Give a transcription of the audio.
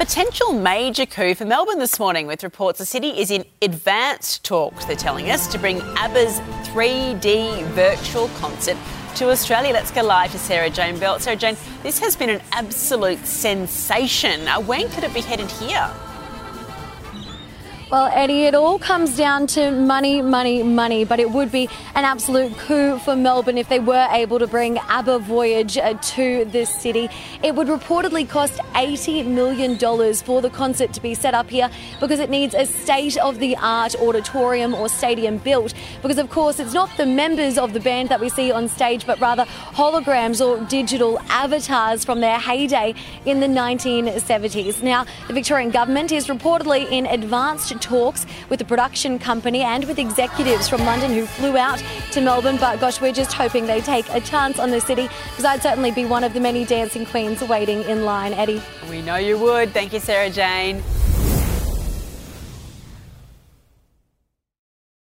Potential major coup for Melbourne this morning, with reports the city is in advanced talks, they're telling us, to bring ABBA's 3D virtual concert to Australia. Let's go live to Sarah Jane Belt. Sarah Jane, this has been an absolute sensation. Uh, when could it be headed here? Well, Eddie, it all comes down to money, money, money, but it would be an absolute coup for Melbourne if they were able to bring ABBA Voyage uh, to this city. It would reportedly cost $80 million for the concert to be set up here because it needs a state of the art auditorium or stadium built. Because, of course, it's not the members of the band that we see on stage, but rather holograms or digital avatars from their heyday in the 1970s. Now, the Victorian government is reportedly in advanced talks with the production company and with executives from London who flew out to Melbourne. But gosh, we're just hoping they take a chance on the city because I'd certainly be one of the many dancing queens waiting in line. Eddie. We know you would. Thank you, Sarah Jane.